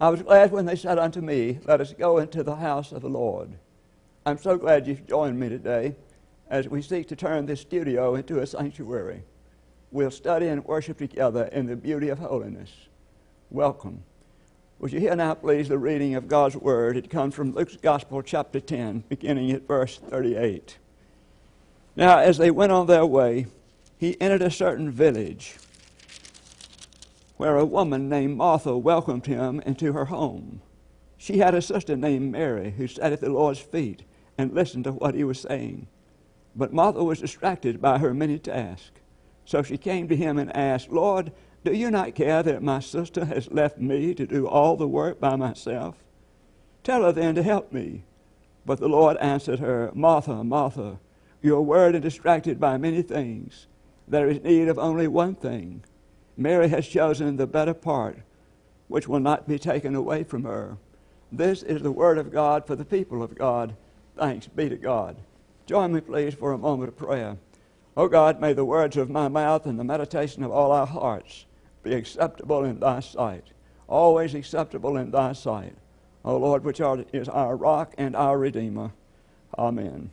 I was glad when they said unto me, Let us go into the house of the Lord. I'm so glad you've joined me today as we seek to turn this studio into a sanctuary. We'll study and worship together in the beauty of holiness. Welcome. Would you hear now, please, the reading of God's Word? It comes from Luke's Gospel, chapter 10, beginning at verse 38. Now, as they went on their way, he entered a certain village where a woman named Martha welcomed him into her home. She had a sister named Mary who sat at the Lord's feet and listened to what he was saying. But Martha was distracted by her many tasks. So she came to him and asked, Lord, do you not care that my sister has left me to do all the work by myself? Tell her then to help me. But the Lord answered her, Martha, Martha, you are worried and distracted by many things. There is need of only one thing. Mary has chosen the better part, which will not be taken away from her. This is the word of God for the people of God. Thanks be to God. Join me, please, for a moment of prayer. O oh God, may the words of my mouth and the meditation of all our hearts be acceptable in thy sight, always acceptable in thy sight. O Lord, which art, is our rock and our redeemer. Amen.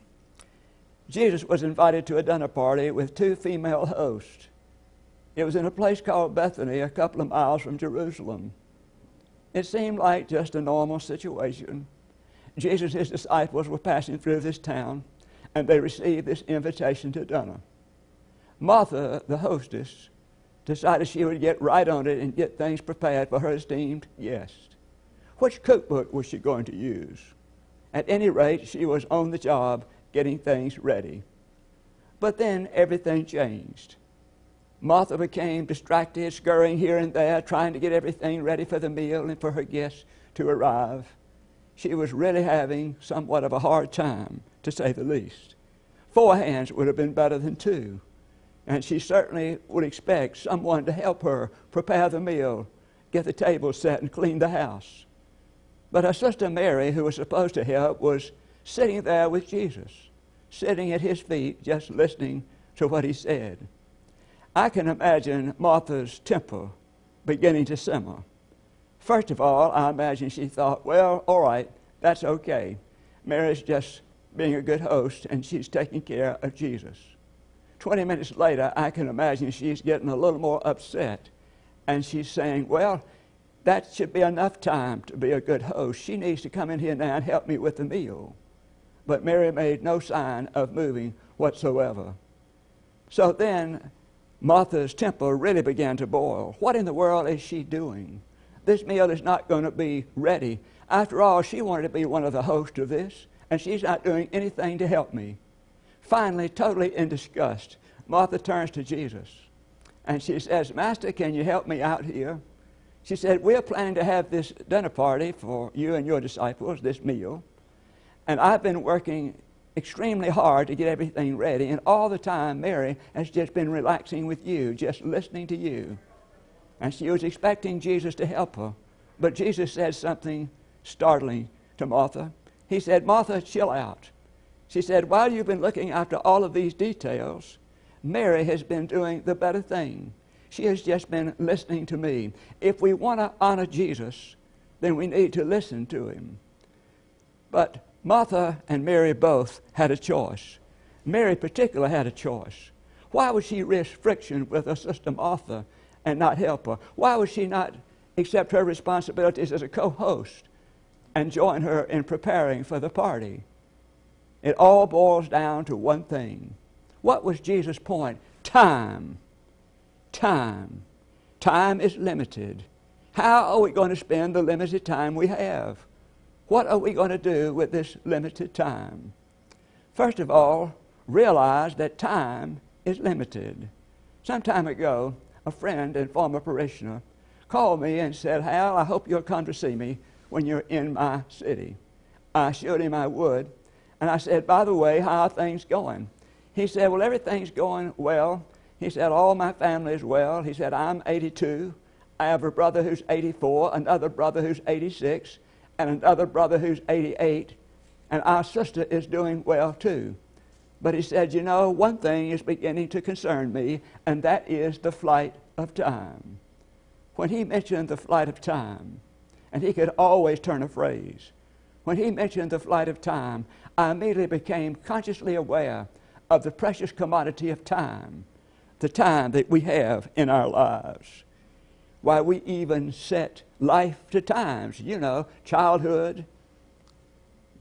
Jesus was invited to a dinner party with two female hosts. It was in a place called Bethany, a couple of miles from Jerusalem. It seemed like just a normal situation. Jesus and his disciples were passing through this town, and they received this invitation to dinner. Martha, the hostess, decided she would get right on it and get things prepared for her esteemed guest. Which cookbook was she going to use? At any rate, she was on the job getting things ready. But then everything changed. Martha became distracted, scurrying here and there, trying to get everything ready for the meal and for her guests to arrive. She was really having somewhat of a hard time, to say the least. Four hands would have been better than two. And she certainly would expect someone to help her prepare the meal, get the table set, and clean the house. But her sister Mary, who was supposed to help, was sitting there with Jesus, sitting at his feet, just listening to what he said. I can imagine Martha's temper beginning to simmer. First of all, I imagine she thought, well, all right, that's okay. Mary's just being a good host, and she's taking care of Jesus. 20 minutes later, I can imagine she's getting a little more upset. And she's saying, Well, that should be enough time to be a good host. She needs to come in here now and help me with the meal. But Mary made no sign of moving whatsoever. So then Martha's temper really began to boil. What in the world is she doing? This meal is not going to be ready. After all, she wanted to be one of the hosts of this, and she's not doing anything to help me. Finally, totally in disgust, Martha turns to Jesus and she says, Master, can you help me out here? She said, We're planning to have this dinner party for you and your disciples, this meal. And I've been working extremely hard to get everything ready. And all the time, Mary has just been relaxing with you, just listening to you. And she was expecting Jesus to help her. But Jesus said something startling to Martha. He said, Martha, chill out. She said, While you've been looking after all of these details, Mary has been doing the better thing. She has just been listening to me. If we want to honor Jesus, then we need to listen to him. But Martha and Mary both had a choice. Mary, particular, had a choice. Why would she risk friction with her sister Martha and not help her? Why would she not accept her responsibilities as a co host and join her in preparing for the party? It all boils down to one thing. What was Jesus' point? Time. Time. Time is limited. How are we going to spend the limited time we have? What are we going to do with this limited time? First of all, realize that time is limited. Some time ago, a friend and former parishioner called me and said, Hal, I hope you'll come to see me when you're in my city. I assured him I would, and I said, By the way, how are things going? He said, Well, everything's going well. He said, All my family is well. He said, I'm 82. I have a brother who's 84, another brother who's 86, and another brother who's 88, and our sister is doing well too. But he said, You know, one thing is beginning to concern me, and that is the flight of time. When he mentioned the flight of time, and he could always turn a phrase. When he mentioned the flight of time, I immediately became consciously aware of the precious commodity of time, the time that we have in our lives. Why, we even set life to times, you know, childhood,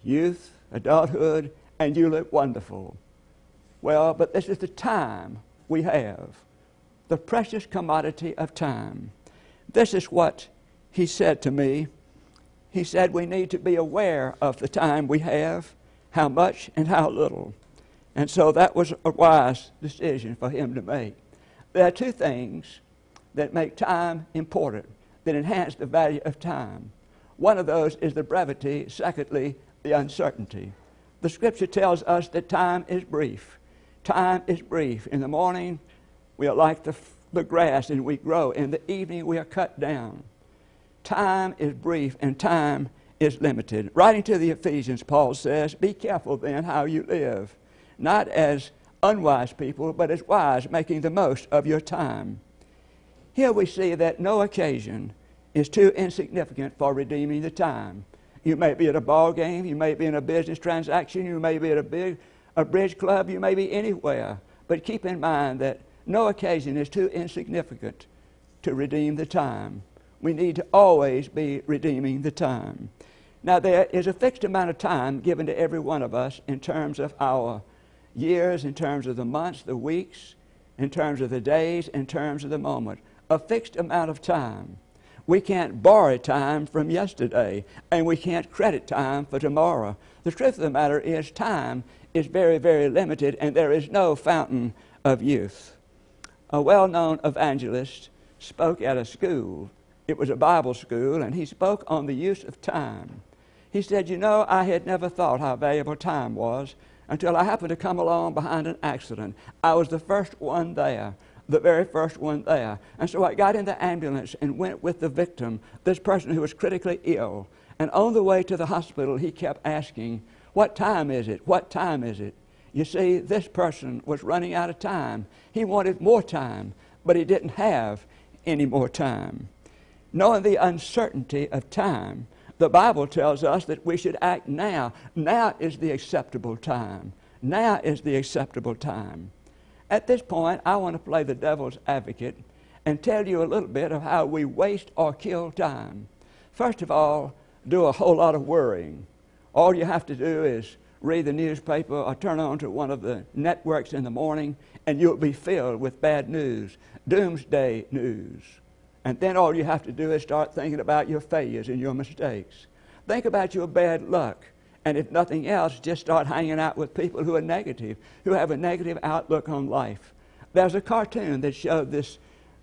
youth, adulthood, and you look wonderful. Well, but this is the time we have, the precious commodity of time. This is what he said to me. He said we need to be aware of the time we have, how much and how little. And so that was a wise decision for him to make. There are two things that make time important, that enhance the value of time. One of those is the brevity, secondly, the uncertainty. The scripture tells us that time is brief. Time is brief. In the morning, we are like the, the grass and we grow. In the evening, we are cut down. Time is brief and time is limited. Writing to the Ephesians, Paul says, Be careful then how you live, not as unwise people, but as wise, making the most of your time. Here we see that no occasion is too insignificant for redeeming the time. You may be at a ball game, you may be in a business transaction, you may be at a big a bridge club, you may be anywhere. But keep in mind that no occasion is too insignificant to redeem the time. We need to always be redeeming the time. Now, there is a fixed amount of time given to every one of us in terms of our years, in terms of the months, the weeks, in terms of the days, in terms of the moment. A fixed amount of time. We can't borrow time from yesterday, and we can't credit time for tomorrow. The truth of the matter is, time is very, very limited, and there is no fountain of youth. A well known evangelist spoke at a school. It was a Bible school, and he spoke on the use of time. He said, You know, I had never thought how valuable time was until I happened to come along behind an accident. I was the first one there, the very first one there. And so I got in the ambulance and went with the victim, this person who was critically ill. And on the way to the hospital, he kept asking, what time is it? What time is it? You see, this person was running out of time. He wanted more time, but he didn't have any more time. Knowing the uncertainty of time, the Bible tells us that we should act now. Now is the acceptable time. Now is the acceptable time. At this point, I want to play the devil's advocate and tell you a little bit of how we waste or kill time. First of all, do a whole lot of worrying. All you have to do is read the newspaper or turn on to one of the networks in the morning, and you'll be filled with bad news, doomsday news. And then all you have to do is start thinking about your failures and your mistakes. Think about your bad luck. And if nothing else, just start hanging out with people who are negative, who have a negative outlook on life. There's a cartoon that showed this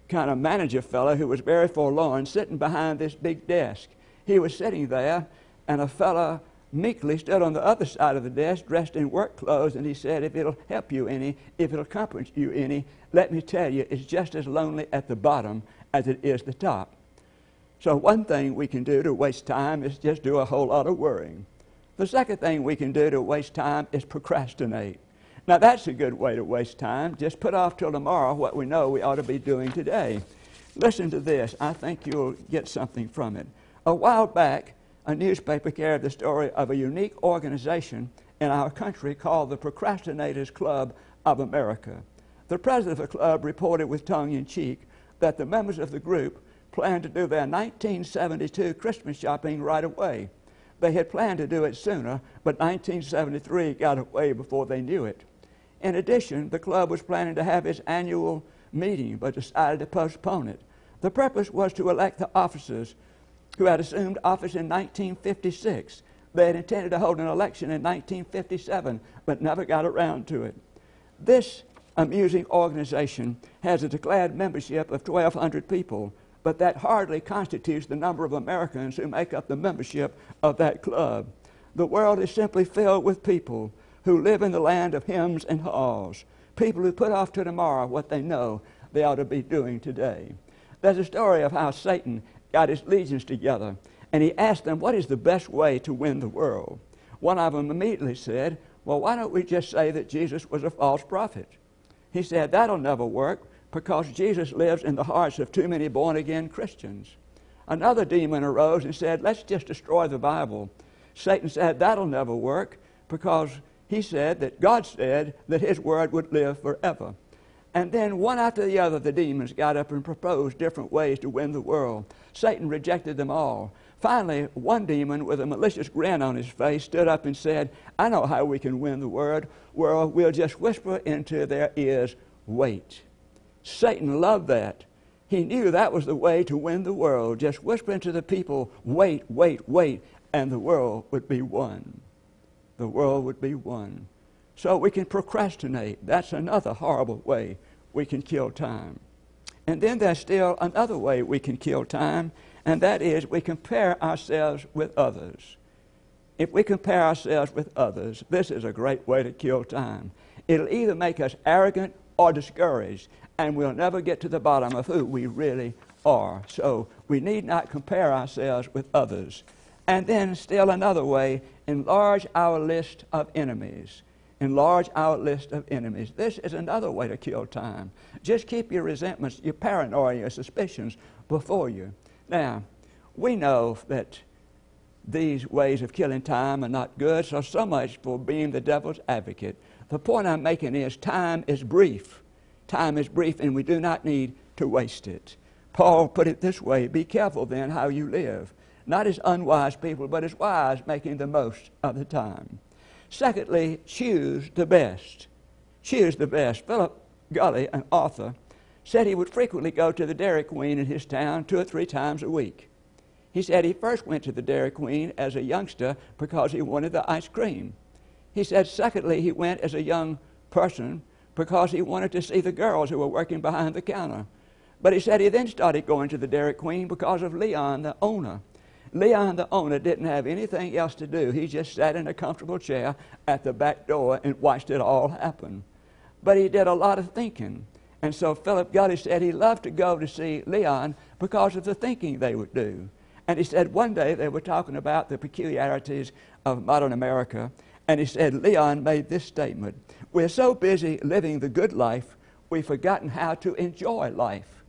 kind of manager fellow who was very forlorn sitting behind this big desk. He was sitting there, and a fellow meekly stood on the other side of the desk dressed in work clothes and he said, If it'll help you any, if it'll comfort you any, let me tell you, it's just as lonely at the bottom as it is the top. So, one thing we can do to waste time is just do a whole lot of worrying. The second thing we can do to waste time is procrastinate. Now, that's a good way to waste time. Just put off till tomorrow what we know we ought to be doing today. Listen to this. I think you'll get something from it. A while back, a newspaper carried the story of a unique organization in our country called the Procrastinators Club of America. The president of the club reported with tongue in cheek that the members of the group planned to do their 1972 Christmas shopping right away. They had planned to do it sooner, but 1973 got away before they knew it. In addition, the club was planning to have its annual meeting, but decided to postpone it. The purpose was to elect the officers who had assumed office in 1956. They had intended to hold an election in 1957, but never got around to it. This amusing organization has a declared membership of 1,200 people, but that hardly constitutes the number of Americans who make up the membership of that club. The world is simply filled with people who live in the land of hymns and haws, people who put off to tomorrow what they know they ought to be doing today. There's a story of how Satan got his legions together, and he asked them, What is the best way to win the world? One of them immediately said, Well, why don't we just say that Jesus was a false prophet? He said, That'll never work because Jesus lives in the hearts of too many born again Christians. Another demon arose and said, Let's just destroy the Bible. Satan said, That'll never work because he said that God said that his word would live forever. And then one after the other, the demons got up and proposed different ways to win the world. Satan rejected them all. Finally, one demon with a malicious grin on his face stood up and said, I know how we can win the world. world. We'll just whisper into their ears, wait. Satan loved that. He knew that was the way to win the world. Just whispering to the people, wait, wait, wait, and the world would be won. The world would be won. So we can procrastinate. That's another horrible way we can kill time. And then there's still another way we can kill time, and that is we compare ourselves with others. If we compare ourselves with others, this is a great way to kill time. It'll either make us arrogant or discouraged, and we'll never get to the bottom of who we really are. So we need not compare ourselves with others. And then, still another way, enlarge our list of enemies enlarge our list of enemies. This is another way to kill time. Just keep your resentments, your paranoia, your suspicions before you. Now, we know that these ways of killing time are not good, so so much for being the devil's advocate. The point I'm making is time is brief. Time is brief, and we do not need to waste it. Paul put it this way Be careful then how you live. Not as unwise people, but as wise, making the most of the time. Secondly, choose the best. Choose the best. Philip Gulley, an author, said he would frequently go to the Dairy Queen in his town two or three times a week. He said he first went to the Dairy Queen as a youngster because he wanted the ice cream. He said, secondly, he went as a young person because he wanted to see the girls who were working behind the counter. But he said he then started going to the Dairy Queen because of Leon, the owner. Leon, the owner, didn't have anything else to do. He just sat in a comfortable chair at the back door and watched it all happen. But he did a lot of thinking. And so Philip Gulley said he loved to go to see Leon because of the thinking they would do. And he said one day they were talking about the peculiarities of modern America. And he said, Leon made this statement We're so busy living the good life, we've forgotten how to enjoy life.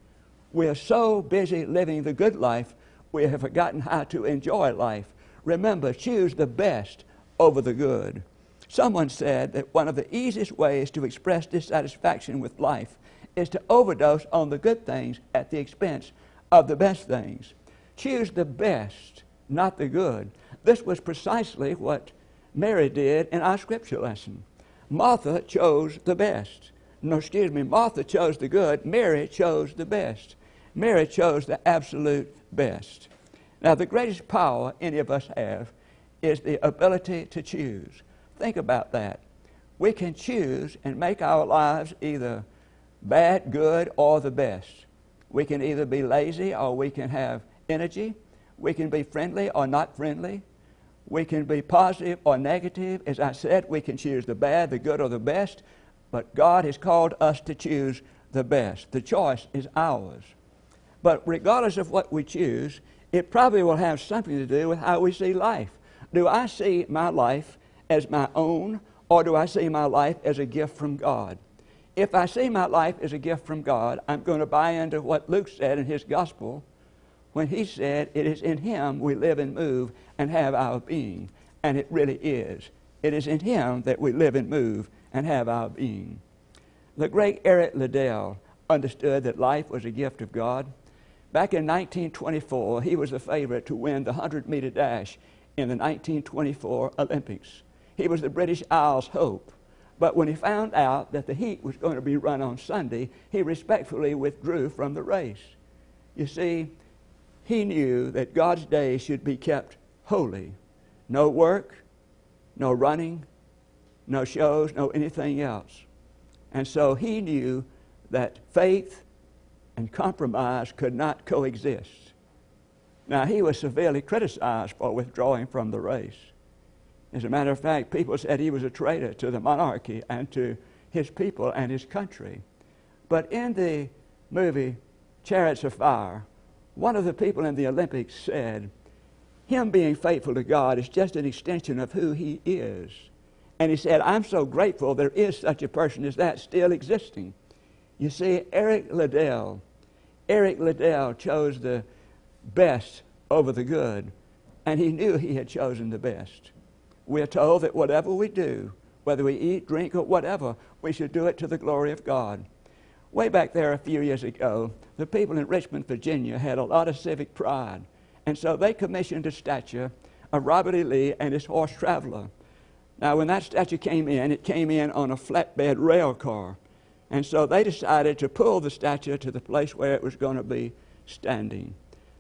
We're so busy living the good life, we have forgotten how to enjoy life. Remember, choose the best over the good. Someone said that one of the easiest ways to express dissatisfaction with life is to overdose on the good things at the expense of the best things. Choose the best, not the good. This was precisely what Mary did in our scripture lesson. Martha chose the best. No, excuse me, Martha chose the good, Mary chose the best. Mary chose the absolute best. Now, the greatest power any of us have is the ability to choose. Think about that. We can choose and make our lives either bad, good, or the best. We can either be lazy or we can have energy. We can be friendly or not friendly. We can be positive or negative. As I said, we can choose the bad, the good, or the best. But God has called us to choose the best. The choice is ours. But regardless of what we choose, it probably will have something to do with how we see life. Do I see my life as my own, or do I see my life as a gift from God? If I see my life as a gift from God, I'm going to buy into what Luke said in his gospel when he said, It is in Him we live and move and have our being. And it really is. It is in Him that we live and move and have our being. The great Eric Liddell understood that life was a gift of God. Back in 1924, he was the favorite to win the 100 meter dash in the 1924 Olympics. He was the British Isles' hope. But when he found out that the heat was going to be run on Sunday, he respectfully withdrew from the race. You see, he knew that God's day should be kept holy. No work, no running, no shows, no anything else. And so he knew that faith and compromise could not coexist. Now, he was severely criticized for withdrawing from the race. As a matter of fact, people said he was a traitor to the monarchy and to his people and his country. But in the movie Chariots of Fire, one of the people in the Olympics said, Him being faithful to God is just an extension of who he is. And he said, I'm so grateful there is such a person as that still existing. You see, Eric Liddell, Eric Liddell chose the best over the good, and he knew he had chosen the best. We're told that whatever we do, whether we eat, drink, or whatever, we should do it to the glory of God. Way back there a few years ago, the people in Richmond, Virginia had a lot of civic pride, and so they commissioned a statue of Robert E. Lee and his horse Traveler. Now, when that statue came in, it came in on a flatbed rail car. And so they decided to pull the statue to the place where it was going to be standing.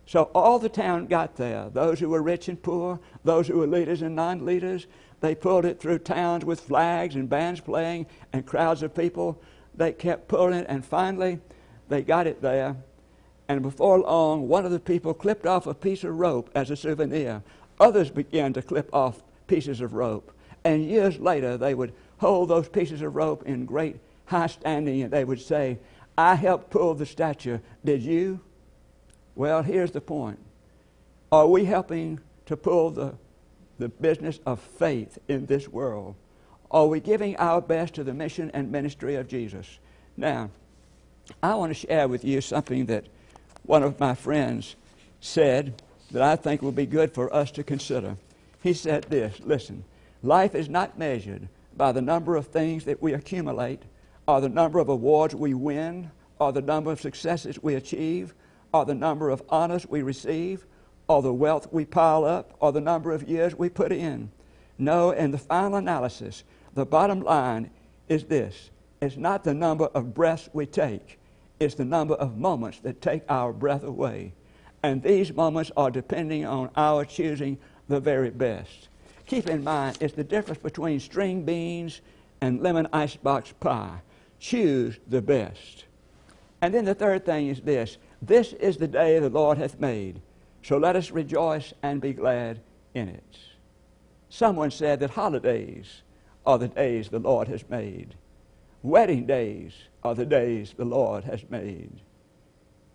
So all the town got there those who were rich and poor, those who were leaders and non leaders. They pulled it through towns with flags and bands playing and crowds of people. They kept pulling and finally they got it there. And before long, one of the people clipped off a piece of rope as a souvenir. Others began to clip off pieces of rope. And years later, they would hold those pieces of rope in great high standing and they would say, I helped pull the statue. Did you? Well, here's the point. Are we helping to pull the, the business of faith in this world? Are we giving our best to the mission and ministry of Jesus? Now, I want to share with you something that one of my friends said that I think will be good for us to consider. He said this Listen, life is not measured by the number of things that we accumulate, or the number of awards we win, or the number of successes we achieve, or the number of honors we receive, or the wealth we pile up, or the number of years we put in. No, in the final analysis, the bottom line is this it's not the number of breaths we take, it's the number of moments that take our breath away. And these moments are depending on our choosing the very best. Keep in mind, it's the difference between string beans and lemon icebox pie. Choose the best. And then the third thing is this this is the day the Lord hath made. So let us rejoice and be glad in it. Someone said that holidays are the days the Lord has made. Wedding days are the days the Lord has made.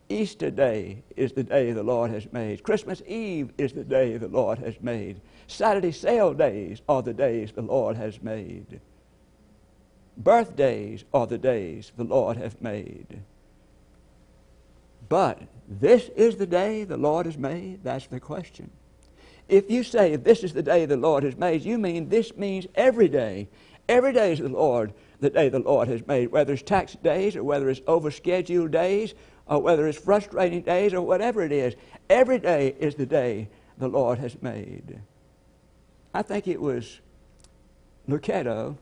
Easter Day is the day the Lord has made. Christmas Eve is the day the Lord has made. Saturday sale days are the days the Lord has made. Birthdays are the days the Lord hath made. But this is the day the Lord has made? That's the question. If you say this is the day the Lord has made, you mean this means every day. Every day is the Lord, the day the Lord has made, whether it's tax days or whether it's overscheduled days or whether it's frustrating days or whatever it is. Every day is the day the Lord has made. I think it was Lucado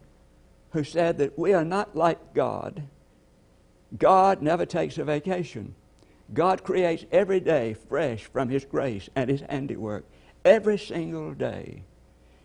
who said that we are not like God. God never takes a vacation. God creates every day fresh from His grace and His handiwork, every single day.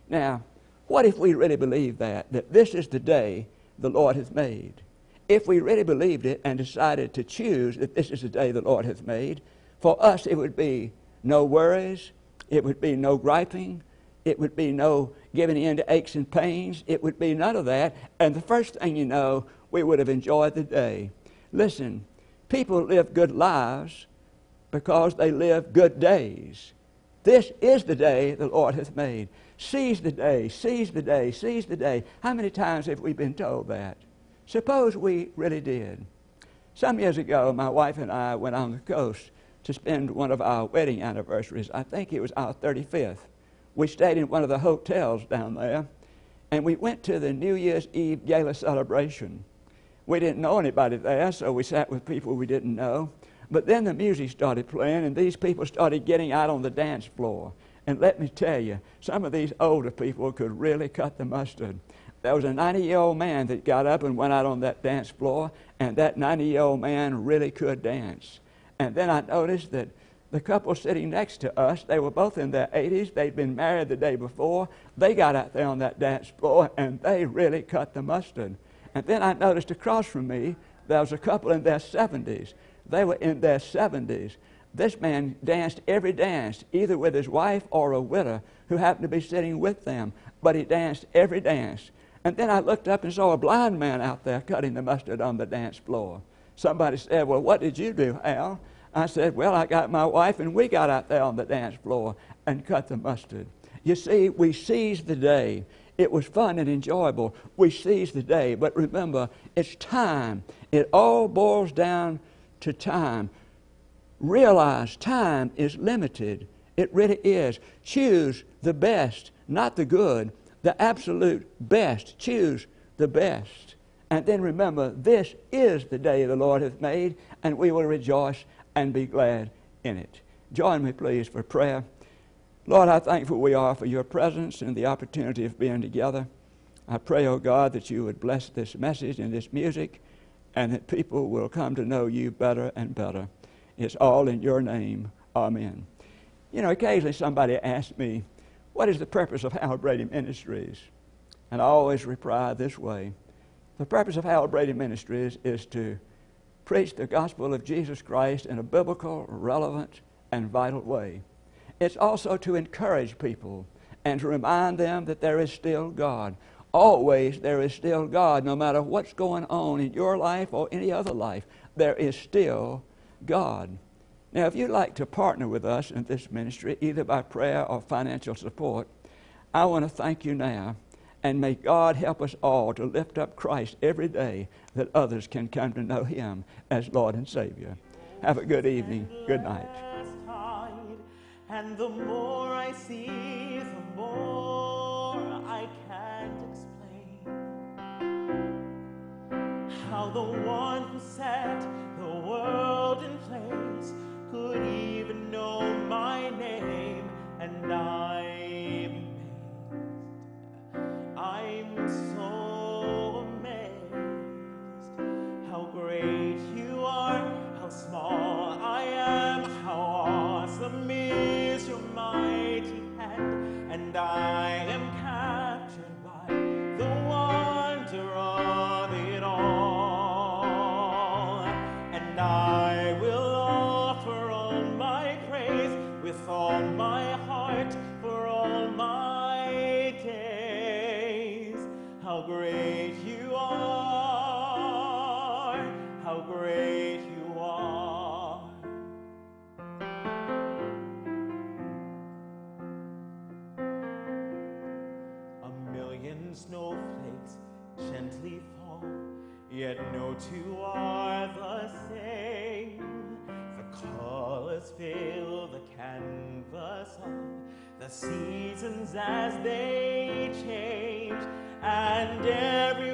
Now, what if we really believe that, that this is the day the Lord has made? If we really believed it and decided to choose that this is the day the Lord has made, for us it would be no worries, it would be no griping, it would be no giving in to aches and pains, it would be none of that, and the first thing you know, we would have enjoyed the day. Listen, People live good lives because they live good days. This is the day the Lord hath made. Seize the day, seize the day, seize the day. How many times have we been told that? Suppose we really did. Some years ago, my wife and I went on the coast to spend one of our wedding anniversaries. I think it was our 35th. We stayed in one of the hotels down there, and we went to the New Year's Eve gala celebration. We didn't know anybody there, so we sat with people we didn't know. But then the music started playing, and these people started getting out on the dance floor. And let me tell you, some of these older people could really cut the mustard. There was a 90 year old man that got up and went out on that dance floor, and that 90 year old man really could dance. And then I noticed that the couple sitting next to us, they were both in their 80s. They'd been married the day before. They got out there on that dance floor, and they really cut the mustard. And then I noticed across from me, there was a couple in their 70s. They were in their 70s. This man danced every dance, either with his wife or a widow who happened to be sitting with them, but he danced every dance. And then I looked up and saw a blind man out there cutting the mustard on the dance floor. Somebody said, Well, what did you do, Al? I said, Well, I got my wife and we got out there on the dance floor and cut the mustard. You see, we seized the day. It was fun and enjoyable. We seized the day. But remember, it's time. It all boils down to time. realize time is limited. It really is. Choose the best, not the good, the absolute best. Choose the best. And then remember, this is the day the Lord hath made, and we will rejoice and be glad in it. Join me, please, for prayer. Lord, how thankful we are for your presence and the opportunity of being together. I pray, O oh God, that you would bless this message and this music and that people will come to know you better and better. It's all in your name. Amen. You know, occasionally somebody asks me, What is the purpose of Howard Brady Ministries? And I always reply this way The purpose of Howard Brady Ministries is to preach the gospel of Jesus Christ in a biblical, relevant, and vital way. It's also to encourage people and to remind them that there is still God. Always there is still God, no matter what's going on in your life or any other life. There is still God. Now, if you'd like to partner with us in this ministry, either by prayer or financial support, I want to thank you now. And may God help us all to lift up Christ every day that others can come to know Him as Lord and Savior. Have a good evening. Good night. The one who set the world in place could even know my name, and I'm amazed. I'm so amazed how great you are, how small I am, how awesome is your mighty hand, and I am my heart for all my days. How great you as they change, and everywhere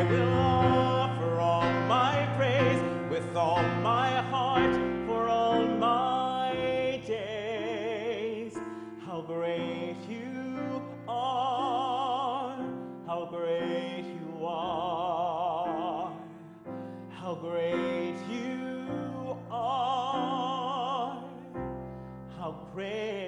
I will offer all my praise with all my heart for all my days. How great you are, how great you are, how great you are, how great